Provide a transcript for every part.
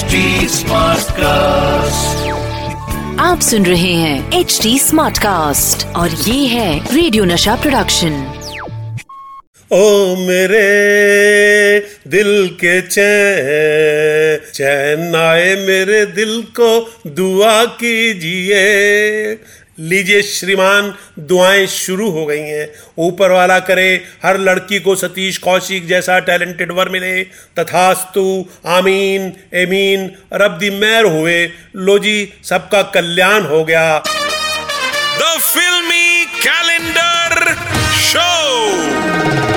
HD cast आप सुन रहे हैं एच डी स्मार्ट कास्ट और ये है रेडियो नशा प्रोडक्शन ओ मेरे दिल के चैन चैन आए मेरे दिल को दुआ कीजिए। लीजिए श्रीमान, दुआएँ शुरू हो गई हैं। ऊपर वाला करे, हर लड़की को सतीश कौशिक जैसा टैलेंटेड वर मिले। तथास्तु, आमीन, एमीन, रब दी मैर हुए। लो जी, सबका कल्याण हो गया। द फिल्मी कैलेंडर Show.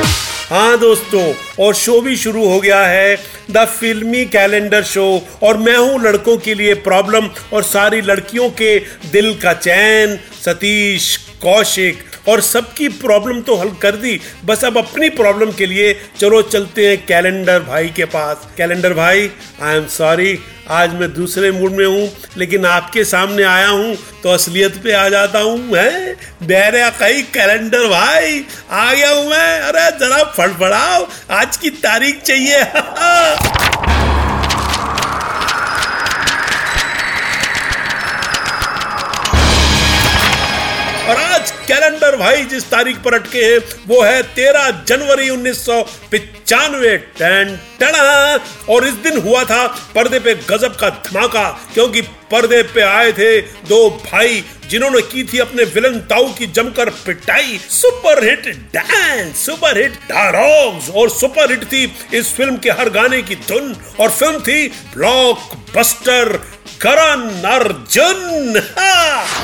हाँ दोस्तों, और शो भी शुरू हो गया है। द फिल्मी कैलेंडर शो और मैं हूँ लड़कों के लिए प्रॉब्लम और सारी लड़कियों के दिल का चैन, सतीश कौशिक। और सबकी प्रॉब्लम तो हल कर दी। बस अब अपनी प्रॉब्लम के लिए चलो चलते हैं कैलेंडर भाई के पास। कैलेंडर भाई आई एम सॉरी आज मैं दूसरे मूड में हूँ, लेकिन आपके सामने आया हूँ तो असलियत पे आ जाता हूँ मैं मेरे कई कैलेंडर भाई, आ गया हूँ मैं। अरे जरा फड़फड़ाओ, आज की तारीख चाहिए। कैलेंडर भाई जिस तारीख पर अटके हैं, वो है तेरह जनवरी उन्नीस सौ पिचानवे। और इस दिन हुआ था पर्दे पे गजब का धमाका, क्योंकि पर्दे पे आए थे दो भाई जिन्होंने की थी अपने विलन ताऊ की जमकर पिटाई। Super hit dance, super hit dialogues और सुपर हिट थी इस फ़िल्म के हर गाने की धुन। और फ़िल्म थी ब्लॉकबस्टर। करण अर्जुन!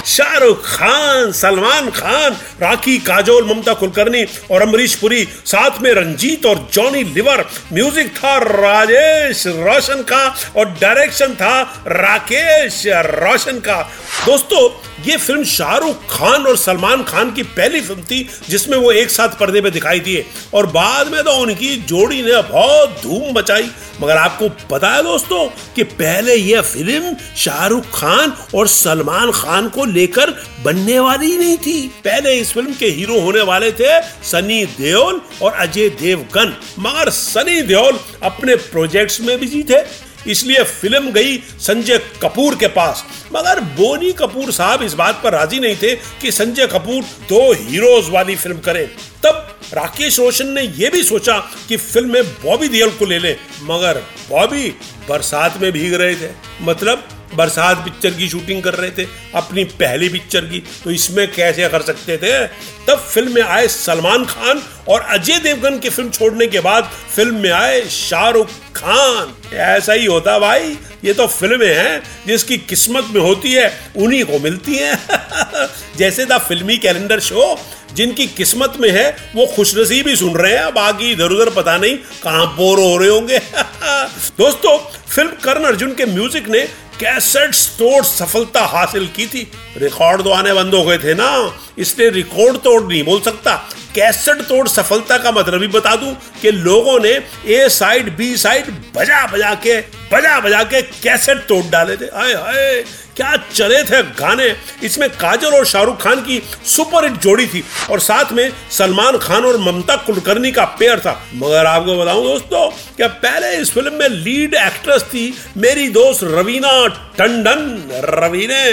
शाहरुख खान, सलमान खान, राखी, काजोल, ममता कुलकर्णी और अमरीश पुरी, साथ में रंजीत और जॉनी लिवर, म्यूज़िक था राजेश रोशन का और डायरेक्शन था राकेश रोशन का। दोस्तों, ये फ़िल्म शाहरुख खान और सलमान खान की पहली फ़िल्म थी, जिसमें वो एक साथ पर्दे पे दिखाई दिए और बाद में तो उनकी जोड़ी ने बहुत धूम मचाई। मगर आपको पता है दोस्तों कि पहले यह फ़िल्म शाहरुख खान और सलमान खान को लेकर बनने वाली नहीं थी। पहले इस फ़िल्म के हीरो होने वाले थे सनी देओल और अजय देवगन। मगर सनी देओल अपने प्रोजेक्ट्स में बिज़ी थे, इसलिए फ़िल्म गई संजय कपूर के पास। मगर बोनी कपूर साहब इस बात पर राज़ी नहीं थे कि संजय कपूर दो हीरोज वाली फ़िल्म करें। तब राकेश रोशन ने यह भी सोचा कि फ़िल्म में बॉबी देओल को ले ले, मगर बॉबी बरसात में भीग रहे थे। मतलब बरसात पिक्चर की शूटिंग कर रहे थे, अपनी पहली पिक्चर की तो इसमें कैसे कर सकते थे? तब फ़िल्म में आए सलमान खान और अजय देवगन की फ़िल्म छोड़ने के बाद फ़िल्म में आए शाहरुख खान। ऐसा ही होता भाई, ये तो फ़िल्में हैं, जिसकी किस्मत में होती है, उन्हीं को मिलती हैं। जैसे द फिल्मी कैलेंडर शो, जिनकी किस्मत में है, वो खुशनसीबी सुन रहे हैं बाकी इधर उधर पता नहीं कहाँ बोर हो रहे होंगे। दोस्तों, फ़िल्म करण अर्जुन के म्यूज़िक ने कैसेट स्टोर सफलता हासिल की थी। रिकॉर्ड तो आने बंद हो गए थे ना। इसलिए रिकॉर्ड तोड़ नहीं बोल सकता। कैसेट तोड़ सफलता का मतलब ही बता दूँ कि लोगों ने ए साइड बी साइड बजा बजा के, बजा बजा के कैसेट तोड़ डाले थे। हाय हाय, क्या चले थे गाने। इसमें काजल और शाहरुख खान की सुपर हिट जोड़ी थी और साथ में सलमान खान और ममता कुलकर्णी का पेयर था। मगर आपको बताऊँ दोस्तों क्या पहले इस फ़िल्म में लीड एक्ट्रेस थी मेरी दोस्त रवीना टंडन। रवीने,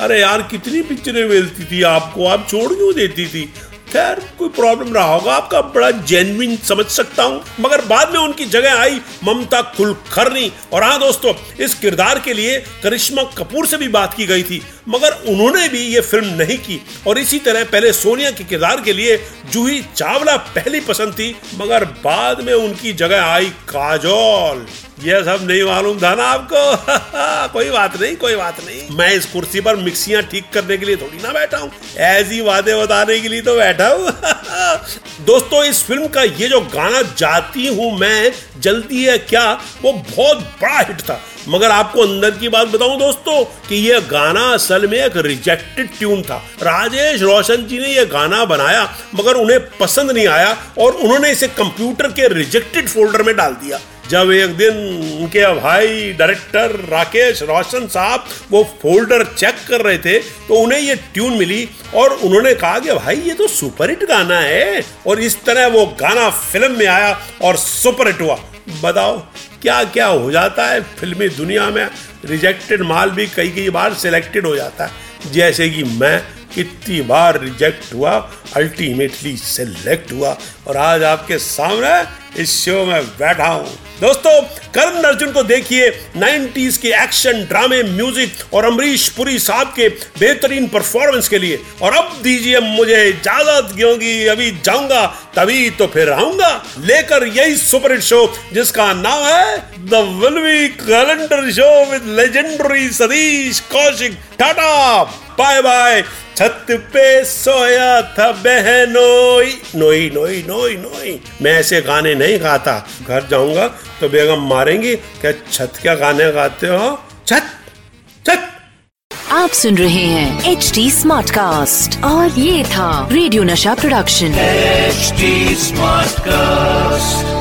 अरे यार, कितनी पिक्चरें मिलती थी आपको, आप छोड़ क्यों देती थी? खैर, कोई प्रॉब्लम रहा होगा, आपका बड़ा जेनविन समझ सकता हूँ। मगर बाद में उनकी जगह आई ममता कुलकर्णी। और हाँ दोस्तों, इस किरदार के लिए करिश्मा कपूर से भी बात की गई थी, मगर उन्होंने भी ये फ़िल्म नहीं की। और इसी तरह पहले सोनिया के किरदार के लिए जूही चावला पहली पसंद थी, मगर बाद में उनकी जगह आई काजोल। ये सब नहीं मालूम था ना आपको। कोई बात नहीं, कोई बात नहीं। मैं इस कुर्सी पर मिक्सियाँ ठीक करने के लिए थोड़ी ना बैठा हूँ। ऐसी वादे बताने के लिए तो बैठा हूँ। दोस्तों, इस फ़िल्म का ये जो गाना जाती हूँ मैं जल्दी है क्या, वो बहुत बड़ा हिट था। मगर आपको अंदर की बात बताऊँ दोस्तों, कि यह गाना असल में एक रिजेक्टेड ट्यून था। राजेश रोशन जी ने यह गाना बनाया, मगर उन्हें पसंद नहीं आया और उन्होंने इसे कंप्यूटर के रिजेक्टेड फोल्डर में डाल दिया। जब एक दिन उनके भाई डायरेक्टर राकेश रोशन साहब वो फोल्डर चेक कर रहे थे तो उन्हें ये ट्यून मिली और उन्होंने कहा कि भाई ये तो सुपर हिट गाना है और इस तरह वो गाना फ़िल्म में आया और सुपर हिट हुआ। बताओ क्या क्या हो जाता है फिल्मी दुनिया में? रिजेक्टेड माल भी कई कई बार सिलेक्टेड हो जाता है। जैसे कि मैं कितनी बार रिजेक्ट हुआ अल्टीमेटली सिलेक्ट हुआ, और आज आपके सामने इस शो में बैठा हूँ। दोस्तों, करण अर्जुन को देखिए 90s के एक्शन ड्रामे म्यूज़िक और अमरीश पुरी साहब के बेहतरीन परफॉर्मेंस के लिए। और अब दीजिए मुझे इजाज़त, क्योंकि अभी जाऊँगा, तभी तो फिर आऊँगा। लेकर यही सुपर हिट शो जिसका नाम है the Wilmi calendar show with legendary Satish Kaushik. Tata! Bye bye. छत पे सोया था बहनोई नोई नोई नोई नोई। मैं ऐसे गाने नहीं गाता। घर जाऊँगा तो बेगम मारेंगी क्या छत क्या गाने गाते हो? छत छत। आप सुन रहे हैं एच डी स्मार्ट कास्ट और ये था रेडियो नशा प्रोडक्शन। HD smart Smartcast.